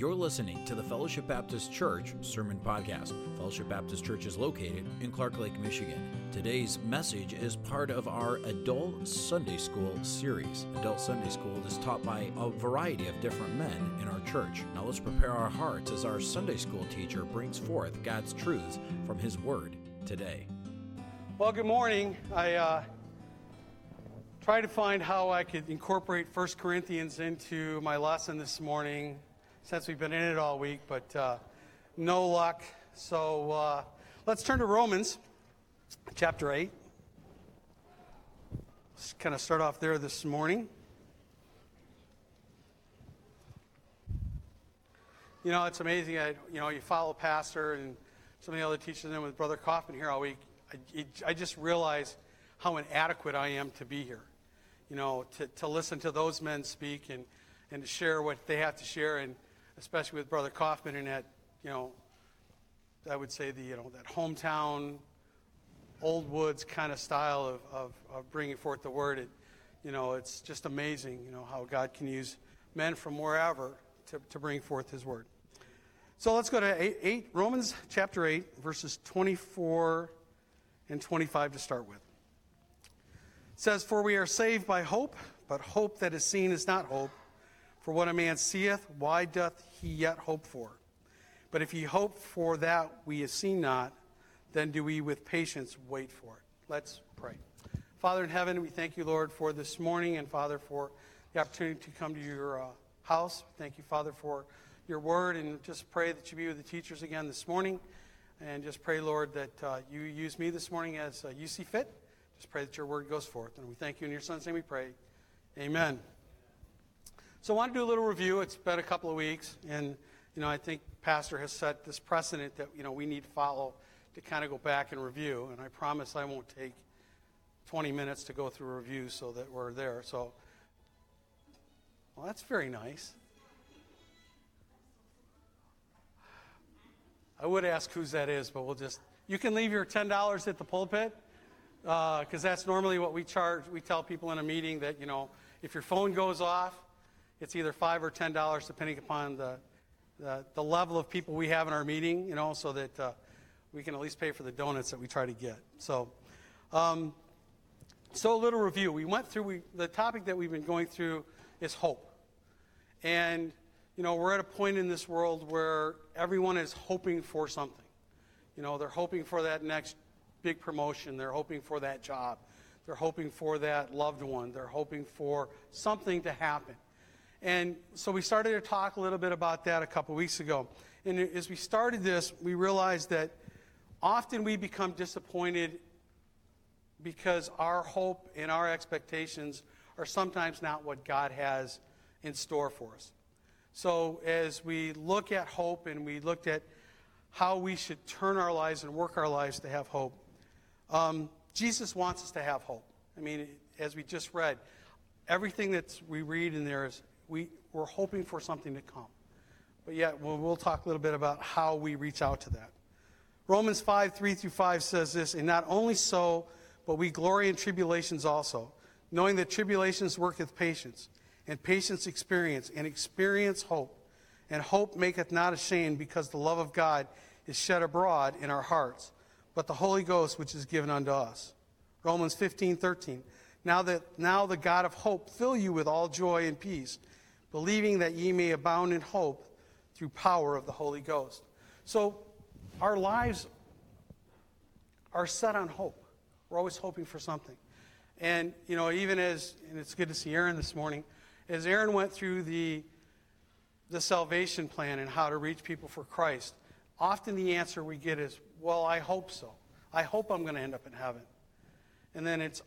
You're listening to the Fellowship Baptist Church Sermon Podcast. Fellowship Baptist Church is located in Clark Lake, Michigan. Today's message is part of our Adult Sunday School series. Adult Sunday School is taught by a variety of different men in our church. Now let's prepare our hearts as our Sunday School teacher brings forth God's truths from His Word today. Well, good morning. I uh, tried to find how I could incorporate 1 Corinthians into my lesson this morning since we've been in it all week, but uh, no luck. So uh, let's turn to Romans chapter 8. Let's kind of start off there this morning. You know, it's amazing. I, you know, you follow Pastor and some of the other teachers, and with Brother Kaufman here all week. I, I just realize how inadequate I am to be here. You know, to, to listen to those men speak and, and to share what they have to share. And especially with Brother Kaufman and that, you know, I would say the, you know, that hometown, old woods kind of style of, of, of bringing forth the word. It, you know, it's just amazing, you know, how God can use men from wherever to, to bring forth his word. So let's go to eight, 8, Romans chapter 8, verses 24 and 25 to start with. It says, For we are saved by hope, but hope that is seen is not hope. For what a man seeth, why doth he yet hope for? But if ye hope for that we have seen not, then do we with patience wait for it. Let's pray. Father in heaven, we thank you, Lord, for this morning, and Father, for the opportunity to come to your uh, house. Thank you, Father, for your word, and just pray that you be with the teachers again this morning. And just pray, Lord, that uh, you use me this morning as uh, you see fit. Just pray that your word goes forth. And we thank you in your son's name we pray. Amen. So I want to do a little review. It's been a couple of weeks, and you know I think Pastor has set this precedent that you know we need to follow to kind of go back and review. And I promise I won't take 20 minutes to go through a review so that we're there. So, well, that's very nice. I would ask whose that is, but we'll just. You can leave your $10 at the pulpit because uh, that's normally what we charge. We tell people in a meeting that, you know, if your phone goes off, it's either five or ten dollars, depending upon the, the, the level of people we have in our meeting. You know, so that uh, we can at least pay for the donuts that we try to get. So, um, so a little review. We went through we, the topic that we've been going through is hope, and you know we're at a point in this world where everyone is hoping for something. You know, they're hoping for that next big promotion. They're hoping for that job. They're hoping for that loved one. They're hoping for something to happen. And so we started to talk a little bit about that a couple weeks ago. And as we started this, we realized that often we become disappointed because our hope and our expectations are sometimes not what God has in store for us. So as we look at hope and we looked at how we should turn our lives and work our lives to have hope, um, Jesus wants us to have hope. I mean, as we just read, everything that we read in there is we, we're hoping for something to come. But yet, we'll, we'll talk a little bit about how we reach out to that. Romans 5, 3 through 5 says this, and not only so, but we glory in tribulations also, knowing that tribulations worketh patience, and patience experience, and experience hope. And hope maketh not ashamed, because the love of God is shed abroad in our hearts, but the Holy Ghost which is given unto us. Romans 15, 13. Now that now the God of hope fill you with all joy and peace believing that ye may abound in hope through power of the Holy Ghost. So our lives are set on hope. We're always hoping for something. And, you know, even as, and it's good to see Aaron this morning, as Aaron went through the, the salvation plan and how to reach people for Christ, often the answer we get is, well, I hope so. I hope I'm going to end up in heaven. And then it's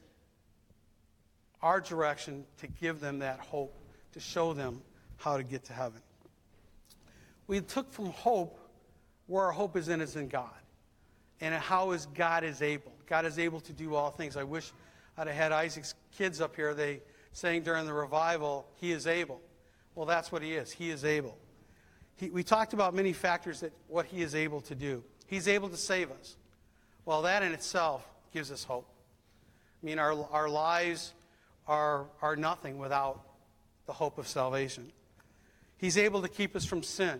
our direction to give them that hope to show them how to get to heaven. We took from hope where our hope is in is in God. And how is God is able. God is able to do all things. I wish I'd have had Isaac's kids up here. They saying during the revival, He is able. Well, that's what He is. He is able. He, we talked about many factors that what He is able to do. He's able to save us. Well, that in itself gives us hope. I mean, our, our lives are, are nothing without the hope of salvation. He's able to keep us from sin.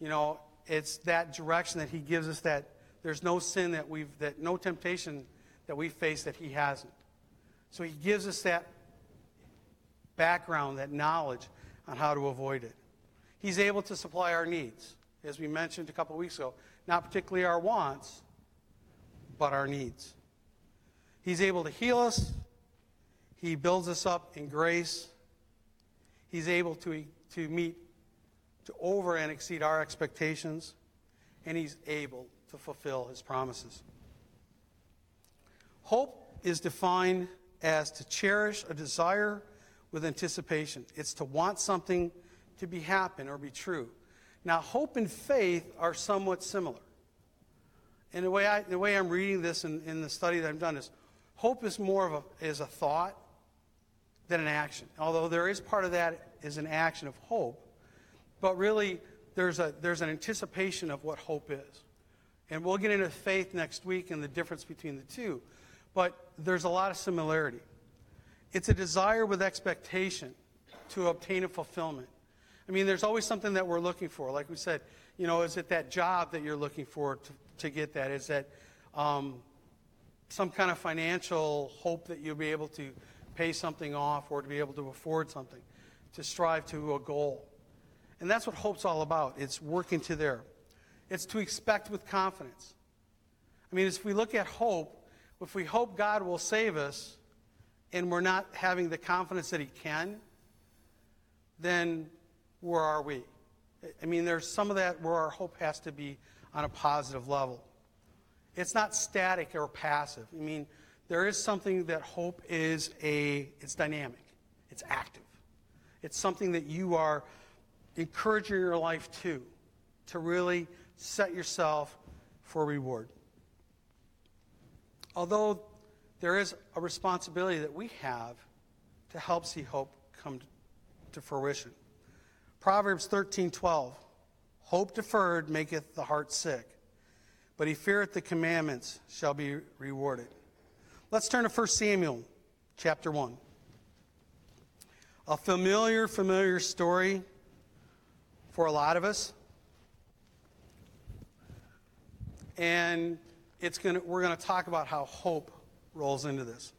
You know, it's that direction that He gives us that there's no sin that we've, that no temptation that we face that He hasn't. So He gives us that background, that knowledge on how to avoid it. He's able to supply our needs, as we mentioned a couple of weeks ago, not particularly our wants, but our needs. He's able to heal us. He builds us up in grace. He's able to, to meet, to over and exceed our expectations. And he's able to fulfill his promises. Hope is defined as to cherish a desire with anticipation. It's to want something to be happen or be true. Now, hope and faith are somewhat similar. And the way, I, the way I'm reading this in, in the study that I've done is hope is more of a, is a thought than an action. Although there is part of that is an action of hope, but really there's, a, there's an anticipation of what hope is. And we'll get into faith next week and the difference between the two. But there's a lot of similarity. It's a desire with expectation to obtain a fulfillment. I mean, there's always something that we're looking for. Like we said, you know, is it that job that you're looking for to, to get that? Is that um, some kind of financial hope that you'll be able to pay something off or to be able to afford something, to strive to a goal? And that's what hope's all about. It's working to there. It's to expect with confidence. I mean, if we look at hope, if we hope God will save us and we're not having the confidence that He can, then where are we? I mean, there's some of that where our hope has to be on a positive level. It's not static or passive. I mean, there is something that hope is a, it's dynamic, it's active. It's something that you are encouraging your life to, to really set yourself for reward. Although there is a responsibility that we have to help see hope come to fruition. Proverbs 13:12 Hope deferred maketh the heart sick, but he feareth the commandments shall be rewarded. Let's turn to 1 Samuel chapter 1. A familiar, familiar story for a lot of us. And it's gonna, we're going to talk about how hope rolls into this.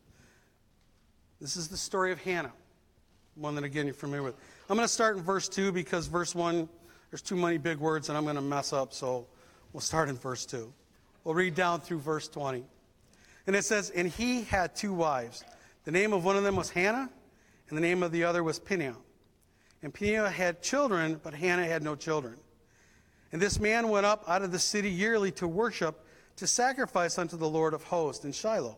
This is the story of Hannah, one that, again, you're familiar with. I'm going to start in verse 2 because verse 1, there's too many big words and I'm going to mess up, so we'll start in verse 2. We'll read down through verse 20. And it says, And he had two wives. The name of one of them was Hannah, and the name of the other was Peninnah. And Peninnah had children, but Hannah had no children. And this man went up out of the city yearly to worship, to sacrifice unto the Lord of hosts in Shiloh.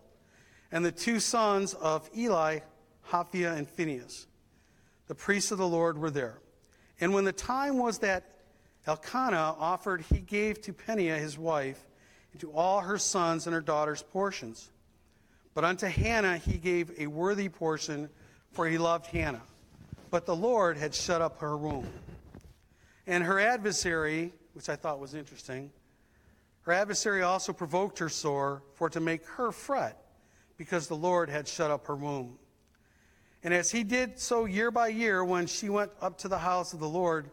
And the two sons of Eli, Hophni and Phinehas, the priests of the Lord, were there. And when the time was that Elkanah offered, he gave to Peninnah his wife, and to all her sons and her daughters portions. But unto Hannah he gave a worthy portion, for he loved Hannah. But the Lord had shut up her womb. And her adversary, which I thought was interesting, her adversary also provoked her sore for to make her fret, because the Lord had shut up her womb. And as he did so year by year when she went up to the house of the Lord,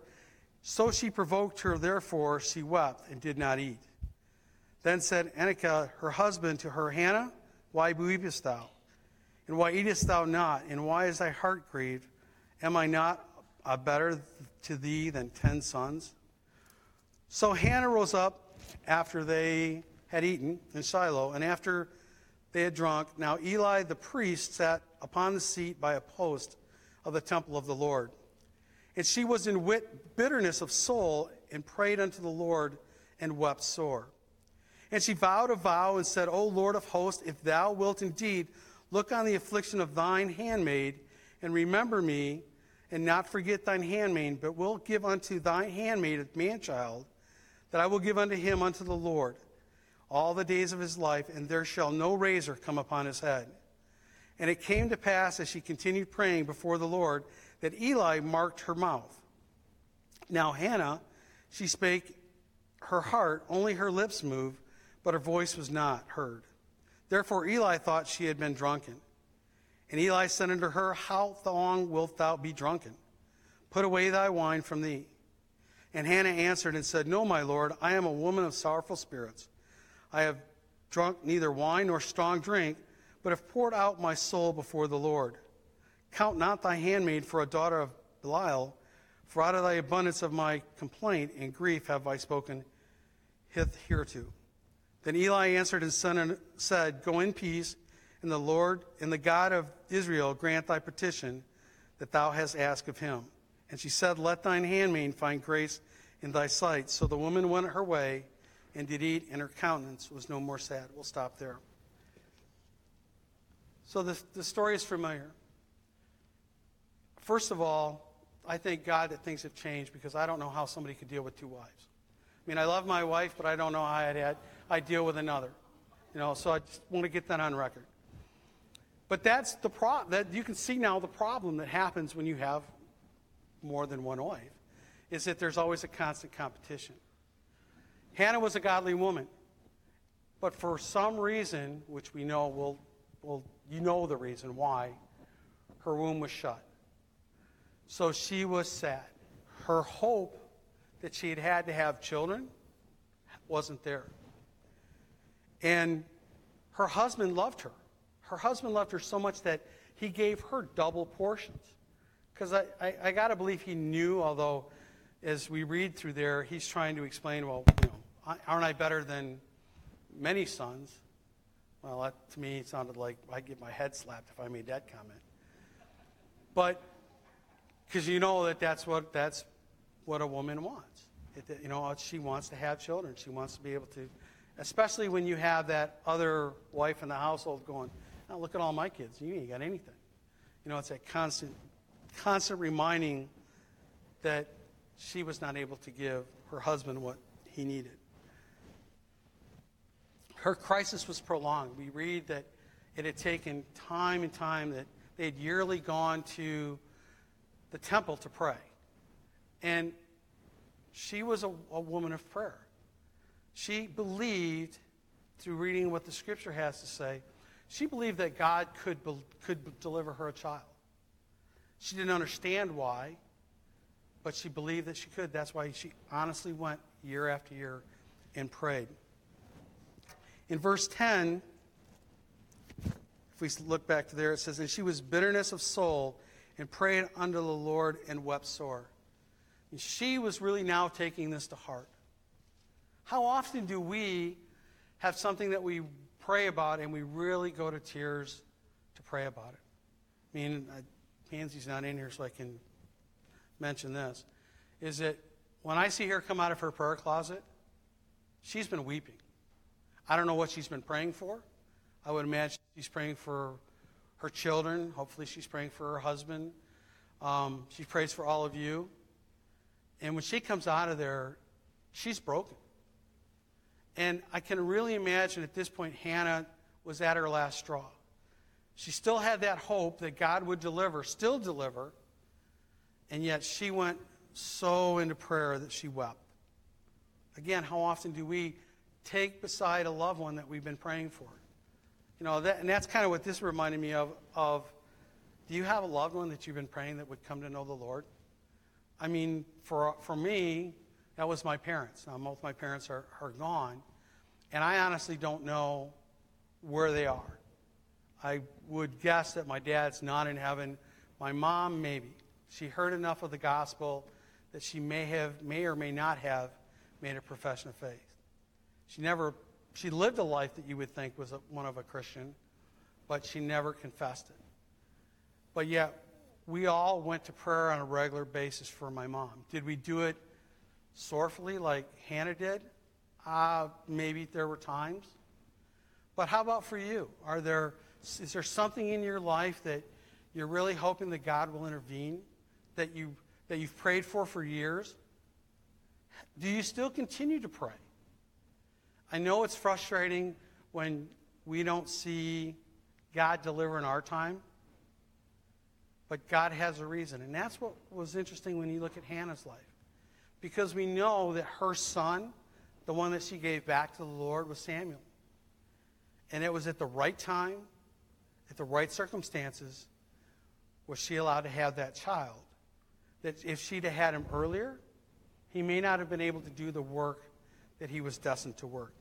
so she provoked her, therefore she wept and did not eat. Then said Elkanah, her husband, to her, Hannah, why weepest thou? And why eatest thou not? And why is thy heart grieved? Am I not a better to thee than ten sons? So Hannah rose up after they had eaten in Shiloh, and after they had drunk. Now Eli the priest sat upon the seat by a post of the temple of the Lord. And she was in wit, bitterness of soul and prayed unto the Lord and wept sore. And she vowed a vow and said, O Lord of hosts, if thou wilt indeed look on the affliction of thine handmaid and remember me and not forget thine handmaid, but will give unto thy handmaid a man child, that I will give unto him unto the Lord all the days of his life, and there shall no razor come upon his head. And it came to pass, as she continued praying before the Lord, that Eli marked her mouth. Now Hannah, she spake her heart, only her lips moved, but her voice was not heard. Therefore Eli thought she had been drunken. And Eli said unto her, How long wilt thou be drunken? Put away thy wine from thee. And Hannah answered and said, No, my Lord, I am a woman of sorrowful spirits. I have drunk neither wine nor strong drink, but have poured out my soul before the Lord. Count not thy handmaid for a daughter of Belial, for out of thy abundance of my complaint and grief have I spoken hitherto. Then Eli answered his son and said, Go in peace, and the Lord and the God of Israel grant thy petition that thou hast asked of him. And she said, Let thine handmaid find grace in thy sight. So the woman went her way and did eat, and her countenance was no more sad. We'll stop there. So the, the story is familiar. First of all, I thank God that things have changed because I don't know how somebody could deal with two wives. I mean, I love my wife, but I don't know how I'd, i deal with another. You know, so I just want to get that on record. But that's the pro- that you can see now the problem that happens when you have more than one wife is that there's always a constant competition. Hannah was a godly woman, but for some reason, which we know, will will you know the reason why, her womb was shut. So she was sad. Her hope that she had had to have children wasn't there. And her husband loved her. Her husband loved her so much that he gave her double portions. Because I, I, I got to believe he knew, although as we read through there, he's trying to explain, well, you know, aren't I better than many sons? Well, that, to me, it sounded like I'd get my head slapped if I made that comment. But because you know that that's what, that's what a woman wants. It, you know, she wants to have children. She wants to be able to, especially when you have that other wife in the household going, oh, look at all my kids. You ain't got anything. You know, it's that constant constant reminding that she was not able to give her husband what he needed. Her crisis was prolonged. We read that it had taken time and time that they had yearly gone to the temple to pray. And she was a, a woman of prayer. She believed, through reading what the scripture has to say, she believed that God could, could deliver her a child. She didn't understand why, but she believed that she could. That's why she honestly went year after year and prayed. In verse 10, if we look back to there, it says, And she was bitterness of soul and prayed unto the Lord and wept sore. And she was really now taking this to heart. How often do we have something that we pray about and we really go to tears to pray about it? I mean, Pansy's not in here, so I can mention this, is that when I see her come out of her prayer closet, she's been weeping. I don't know what she's been praying for. I would imagine she's praying for her children. Hopefully, she's praying for her husband. Um, she prays for all of you. And when she comes out of there, she's broken. And I can really imagine at this point, Hannah was at her last straw. She still had that hope that God would deliver, still deliver, and yet she went so into prayer that she wept. Again, how often do we take beside a loved one that we've been praying for? You know, that, and that's kind of what this reminded me of, of do you have a loved one that you've been praying that would come to know the Lord? I mean, for, for me, that was my parents. Now, both my parents are, are gone, and I honestly don't know where they are. I would guess that my dad's not in heaven. My mom, maybe. She heard enough of the gospel that she may have, may or may not have made a profession of faith. She never, she lived a life that you would think was a, one of a Christian, but she never confessed it. But yet, we all went to prayer on a regular basis for my mom. Did we do it sorrowfully like Hannah did? Uh, maybe there were times. But how about for you? Are there is there something in your life that you're really hoping that God will intervene, that, you, that you've prayed for for years? Do you still continue to pray? I know it's frustrating when we don't see God deliver in our time, but God has a reason. And that's what was interesting when you look at Hannah's life. Because we know that her son, the one that she gave back to the Lord, was Samuel. And it was at the right time, at the right circumstances, was she allowed to have that child. that if she'd have had him earlier, he may not have been able to do the work that he was destined to work.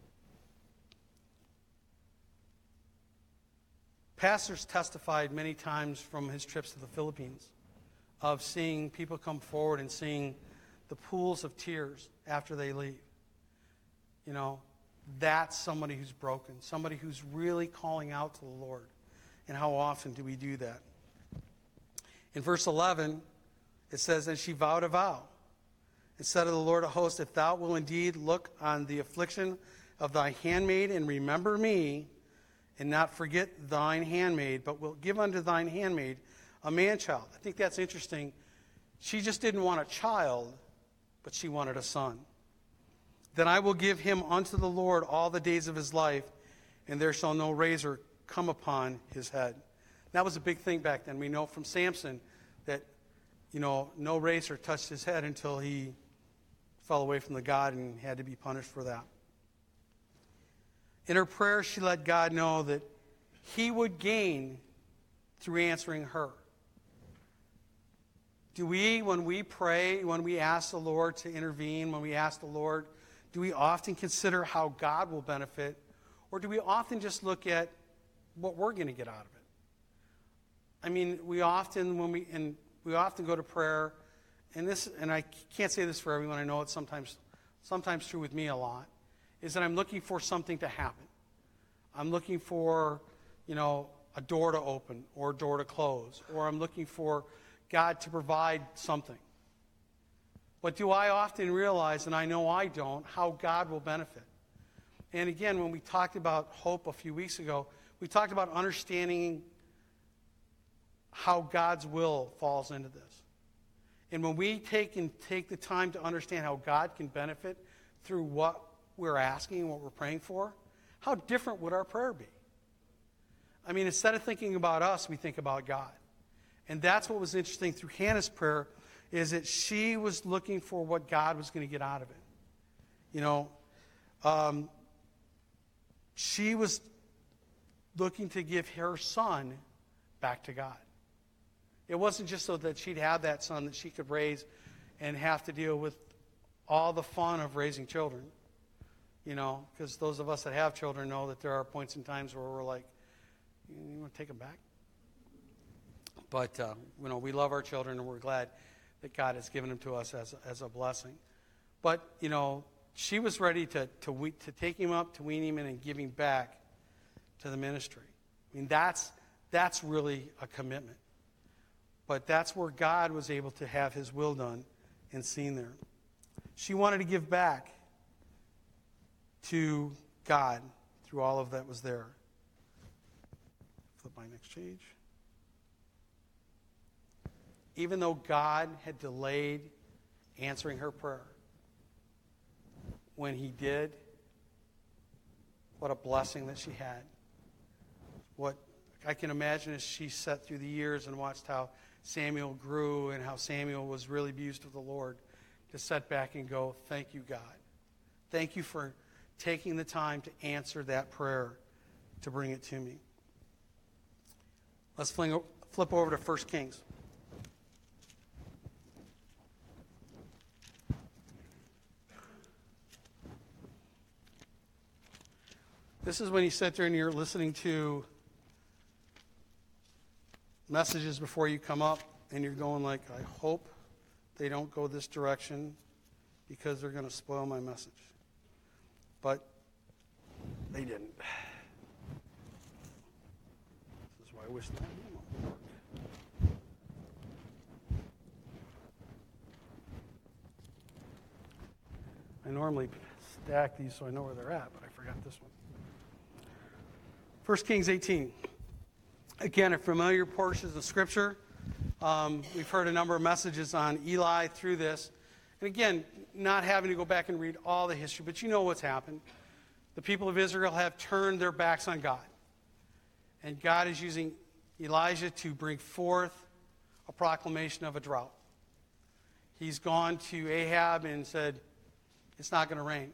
Pastors testified many times from his trips to the Philippines of seeing people come forward and seeing the pools of tears after they leave. You know, that's somebody who's broken, somebody who's really calling out to the Lord. And how often do we do that? In verse 11, it says, And she vowed a vow and said to the Lord of hosts, If thou wilt indeed look on the affliction of thy handmaid and remember me, and not forget thine handmaid, but wilt give unto thine handmaid a man child. I think that's interesting. She just didn't want a child, but she wanted a son. Then I will give him unto the Lord all the days of his life, and there shall no razor come upon his head. That was a big thing back then. We know from Samson that, you know, no razor touched his head until he fell away from the God and had to be punished for that. In her prayer, she let God know that he would gain through answering her. Do we, when we pray, when we ask the Lord to intervene, when we ask the Lord, do we often consider how God will benefit? Or do we often just look at what we're going to get out of it? I mean, we often, when we, and we often go to prayer, and this, and I can't say this for everyone, I know it's sometimes, sometimes true with me a lot, is that I'm looking for something to happen. I'm looking for, you know, a door to open or a door to close, or I'm looking for God to provide something. But do I often realize, and I know I don't, how God will benefit? And again, when we talked about hope a few weeks ago, we talked about understanding how God's will falls into this. And when we take and take the time to understand how God can benefit through what we're asking and what we're praying for, how different would our prayer be? I mean, instead of thinking about us, we think about God. And that's what was interesting through Hannah's prayer is that she was looking for what God was going to get out of it. You know, um, she was looking to give her son back to God. It wasn't just so that she'd have that son that she could raise and have to deal with all the fun of raising children. You know, because those of us that have children know that there are points in times where we're like, you want to take them back? But, uh, you know, we love our children and we're glad that God has given them to us as, as a blessing. But, you know, she was ready to, to, we, to take him up, to wean him in, and give him back to the ministry. I mean, that's, that's really a commitment. But that's where God was able to have his will done and seen there. She wanted to give back to God through all of that was there. Flip my next page. Even though God had delayed answering her prayer, when he did, what a blessing that she had. What I can imagine as she sat through the years and watched how Samuel grew and how Samuel was really used of the Lord to sit back and go, Thank you, God. Thank you for taking the time to answer that prayer to bring it to me. Let's fling, flip over to 1 Kings. This is when you sit there and you're listening to messages before you come up and you're going like, I hope they don't go this direction because they're going to spoil my message. But they didn't. This is why I wish that work. I normally stack these so I know where they're at, but I forgot this one. 1 Kings 18. Again, a familiar portion of Scripture. Um, we've heard a number of messages on Eli through this. And again, not having to go back and read all the history, but you know what's happened. The people of Israel have turned their backs on God. And God is using Elijah to bring forth a proclamation of a drought. He's gone to Ahab and said, It's not going to rain.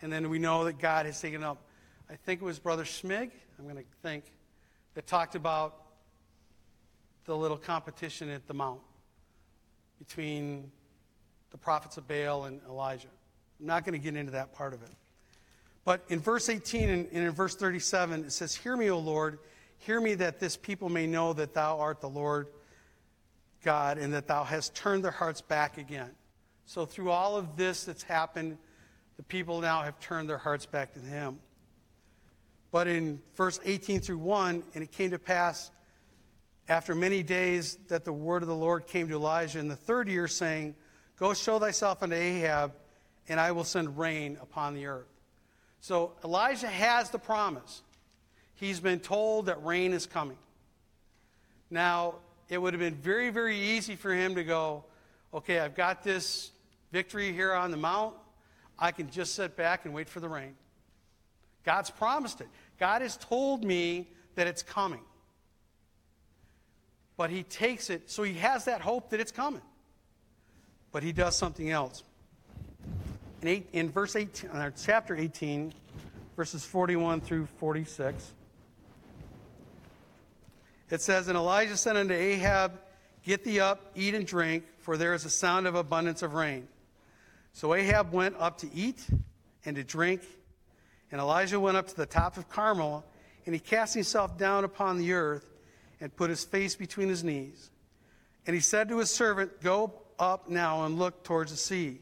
And then we know that God has taken up, I think it was Brother Schmig, I'm going to think, that talked about the little competition at the Mount. between the prophets of Baal and Elijah. I'm not going to get into that part of it. But in verse 18 and in verse 37, it says, Hear me, O Lord, hear me that this people may know that thou art the Lord God and that thou hast turned their hearts back again. So, through all of this that's happened, the people now have turned their hearts back to Him. But in verse 18 through 1, and it came to pass after many days that the word of the Lord came to Elijah in the third year, saying, Go show thyself unto Ahab, and I will send rain upon the earth. So Elijah has the promise. He's been told that rain is coming. Now, it would have been very, very easy for him to go, okay, I've got this victory here on the mount. I can just sit back and wait for the rain. God's promised it. God has told me that it's coming. But he takes it, so he has that hope that it's coming. But he does something else. In, eight, in verse 18, uh, chapter 18, verses 41 through 46, it says, And Elijah said unto Ahab, Get thee up, eat and drink, for there is a sound of abundance of rain. So Ahab went up to eat and to drink, and Elijah went up to the top of Carmel, and he cast himself down upon the earth and put his face between his knees. And he said to his servant, Go up now and look towards the sea.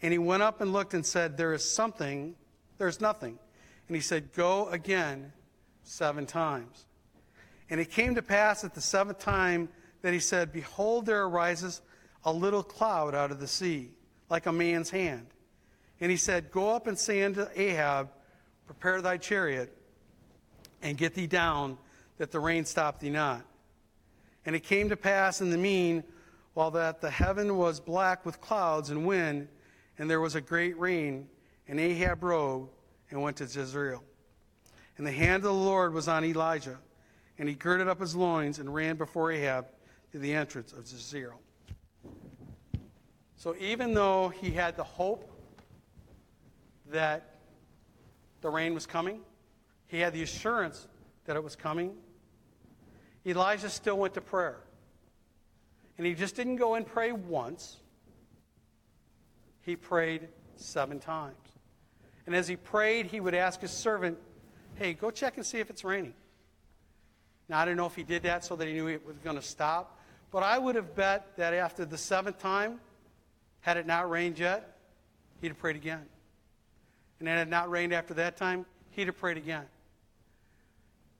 And he went up and looked and said, There is something, there's nothing. And he said, Go again seven times. And it came to pass at the seventh time that he said, Behold, there arises a little cloud out of the sea, like a man's hand. And he said, Go up and say unto Ahab, Prepare thy chariot, and get thee down, that the rain stop thee not. And it came to pass in the mean, while that the heaven was black with clouds and wind, and there was a great rain, and Ahab rode and went to Jezreel. And the hand of the Lord was on Elijah, and he girded up his loins and ran before Ahab to the entrance of Jezreel. So even though he had the hope that the rain was coming, he had the assurance that it was coming, Elijah still went to prayer. And he just didn't go and pray once he prayed seven times. And as he prayed, he would ask his servant, Hey, go check and see if it's raining. Now, I don't know if he did that so that he knew it was going to stop, but I would have bet that after the seventh time, had it not rained yet, he'd have prayed again. And it had not rained after that time, he'd have prayed again.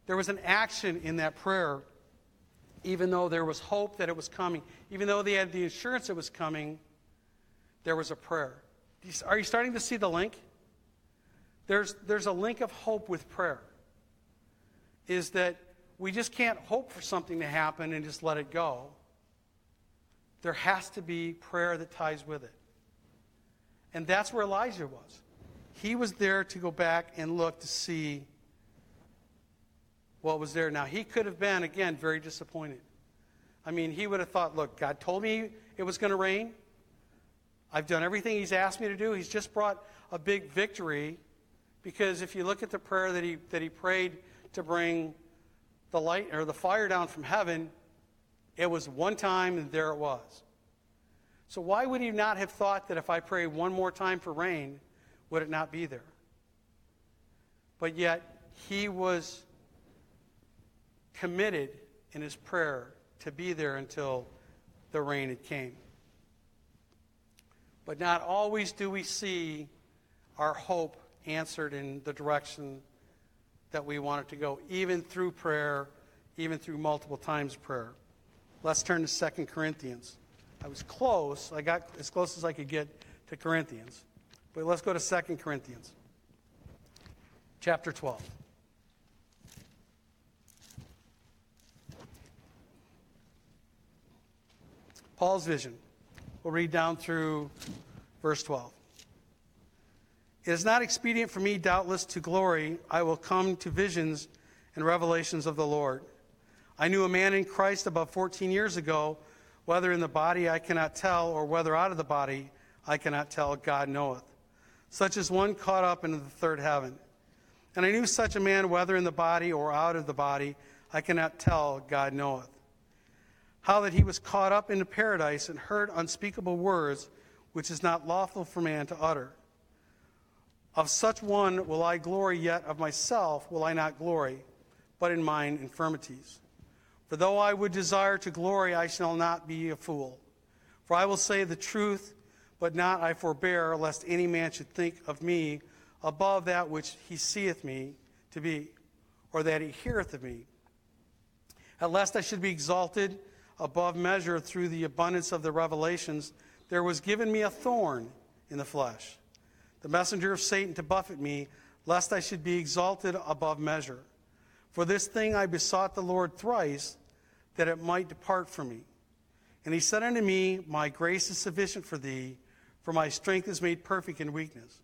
There was an action in that prayer, even though there was hope that it was coming, even though they had the assurance it was coming there was a prayer. Are you starting to see the link? There's, there's a link of hope with prayer. Is that we just can't hope for something to happen and just let it go. There has to be prayer that ties with it. And that's where Elijah was. He was there to go back and look to see what was there. Now, he could have been, again, very disappointed. I mean, he would have thought, look, God told me it was going to rain. I've done everything he's asked me to do. He's just brought a big victory because if you look at the prayer that he, that he prayed to bring the light or the fire down from heaven, it was one time and there it was. So why would he not have thought that if I pray one more time for rain, would it not be there? But yet he was committed in his prayer to be there until the rain had came. But not always do we see our hope answered in the direction that we want it to go, even through prayer, even through multiple times prayer. Let's turn to 2 Corinthians. I was close. I got as close as I could get to Corinthians. But let's go to 2 Corinthians, chapter 12. Paul's vision. We'll read down through verse 12. It is not expedient for me, doubtless, to glory. I will come to visions and revelations of the Lord. I knew a man in Christ about 14 years ago, whether in the body I cannot tell, or whether out of the body I cannot tell, God knoweth. Such as one caught up into the third heaven. And I knew such a man, whether in the body or out of the body, I cannot tell, God knoweth. how that he was caught up into paradise and heard unspeakable words which is not lawful for man to utter. Of such one will I glory, yet of myself will I not glory, but in mine infirmities. For though I would desire to glory, I shall not be a fool. For I will say the truth, but not I forbear, lest any man should think of me above that which he seeth me to be, or that he heareth of me. At lest I should be exalted above measure through the abundance of the revelations, there was given me a thorn in the flesh, the messenger of Satan to buffet me, lest I should be exalted above measure. For this thing I besought the Lord thrice, that it might depart from me. And he said unto me, My grace is sufficient for thee, for my strength is made perfect in weakness.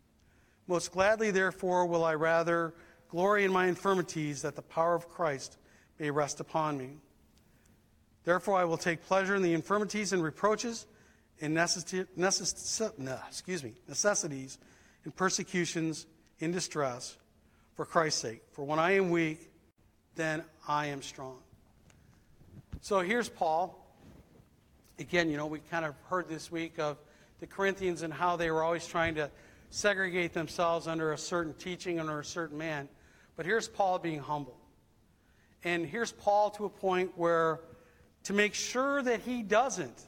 Most gladly, therefore, will I rather glory in my infirmities, that the power of Christ may rest upon me. Therefore, I will take pleasure in the infirmities and reproaches, in necessi- necess- no, excuse me, necessities, in persecutions, in distress, for Christ's sake. For when I am weak, then I am strong. So here's Paul. Again, you know, we kind of heard this week of the Corinthians and how they were always trying to segregate themselves under a certain teaching, under a certain man. But here's Paul being humble. And here's Paul to a point where to make sure that he doesn't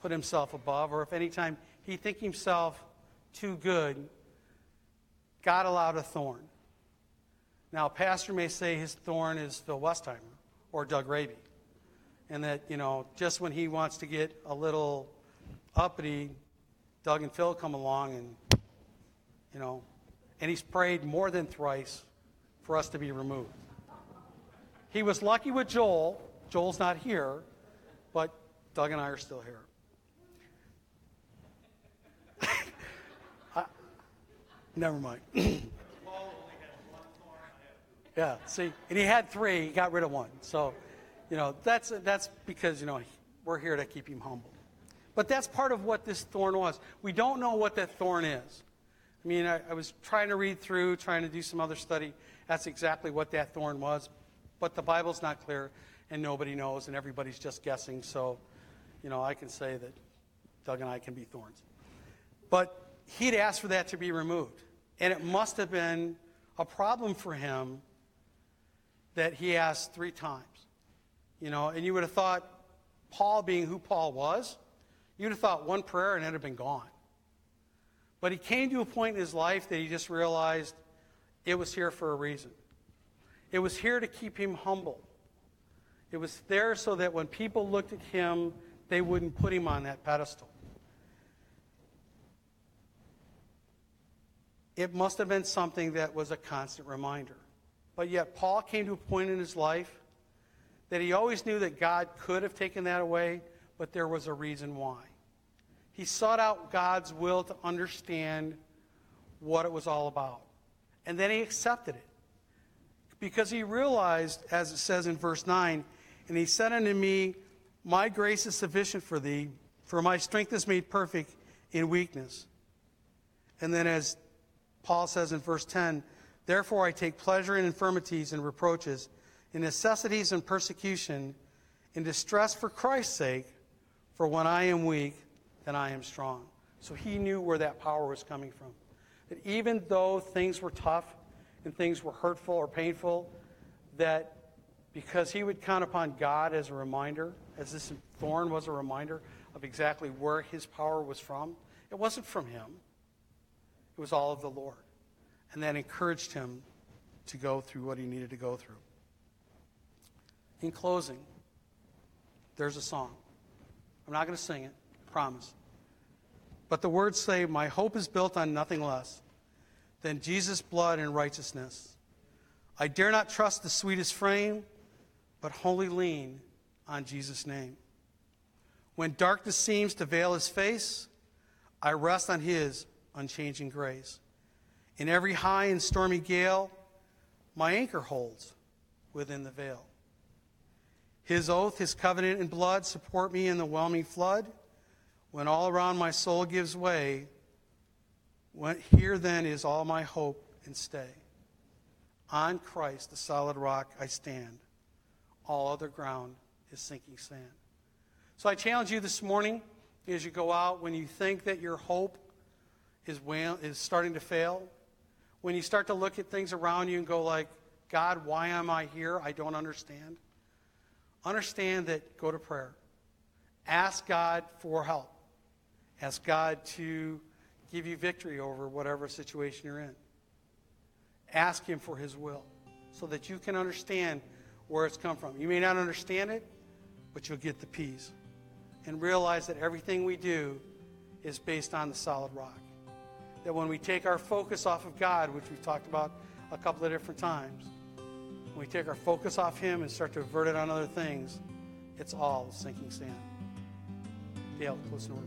put himself above, or if anytime he think himself too good, God allowed a thorn. Now, a pastor may say his thorn is Phil Westheimer or Doug Raby. And that, you know, just when he wants to get a little uppity, Doug and Phil come along and, you know, and he's prayed more than thrice for us to be removed. He was lucky with Joel. Joel's not here, but Doug and I are still here. I, never mind. yeah, see, and he had three, he got rid of one. So, you know, that's, that's because, you know, we're here to keep him humble. But that's part of what this thorn was. We don't know what that thorn is. I mean, I, I, was trying to read through, trying to do some other study. That's exactly what that thorn was. But the Bible's not clear, and nobody knows, and everybody's just guessing. So, you know, I can say that Doug and I can be thorns. But he'd asked for that to be removed. And it must have been a problem for him that he asked three times. You know, and you would have thought, Paul being who Paul was, you'd have thought one prayer and it'd have been gone. But he came to a point in his life that he just realized it was here for a reason. It was here to keep him humble. It was there so that when people looked at him, they wouldn't put him on that pedestal. It must have been something that was a constant reminder. But yet, Paul came to a point in his life that he always knew that God could have taken that away, but there was a reason why. He sought out God's will to understand what it was all about. And then he accepted it. Because he realized, as it says in verse 9, and he said unto me, My grace is sufficient for thee, for my strength is made perfect in weakness. And then, as Paul says in verse 10, Therefore I take pleasure in infirmities and reproaches, in necessities and persecution, in distress for Christ's sake, for when I am weak, then I am strong. So he knew where that power was coming from. That even though things were tough and things were hurtful or painful, that because he would count upon God as a reminder, as this thorn was a reminder of exactly where his power was from, it wasn't from him, it was all of the Lord. And that encouraged him to go through what he needed to go through. In closing, there's a song. I'm not going to sing it, I promise. But the words say, My hope is built on nothing less than Jesus' blood and righteousness. I dare not trust the sweetest frame, but wholly lean on Jesus' name. When darkness seems to veil his face, I rest on his unchanging grace. In every high and stormy gale, my anchor holds within the veil. His oath, his covenant, and blood support me in the whelming flood. When all around my soul gives way, when, here then is all my hope and stay. On Christ, the solid rock, I stand. All other ground is sinking sand. So I challenge you this morning as you go out, when you think that your hope is, wail- is starting to fail, when you start to look at things around you and go like, God, why am I here? I don't understand. Understand that go to prayer. Ask God for help. Ask God to give you victory over whatever situation you're in. Ask Him for His will so that you can understand where it's come from. You may not understand it, but you'll get the peace. And realize that everything we do is based on the solid rock. That when we take our focus off of God, which we've talked about a couple of different times, when we take our focus off Him and start to avert it on other things, it's all sinking sand. Dale, close in order.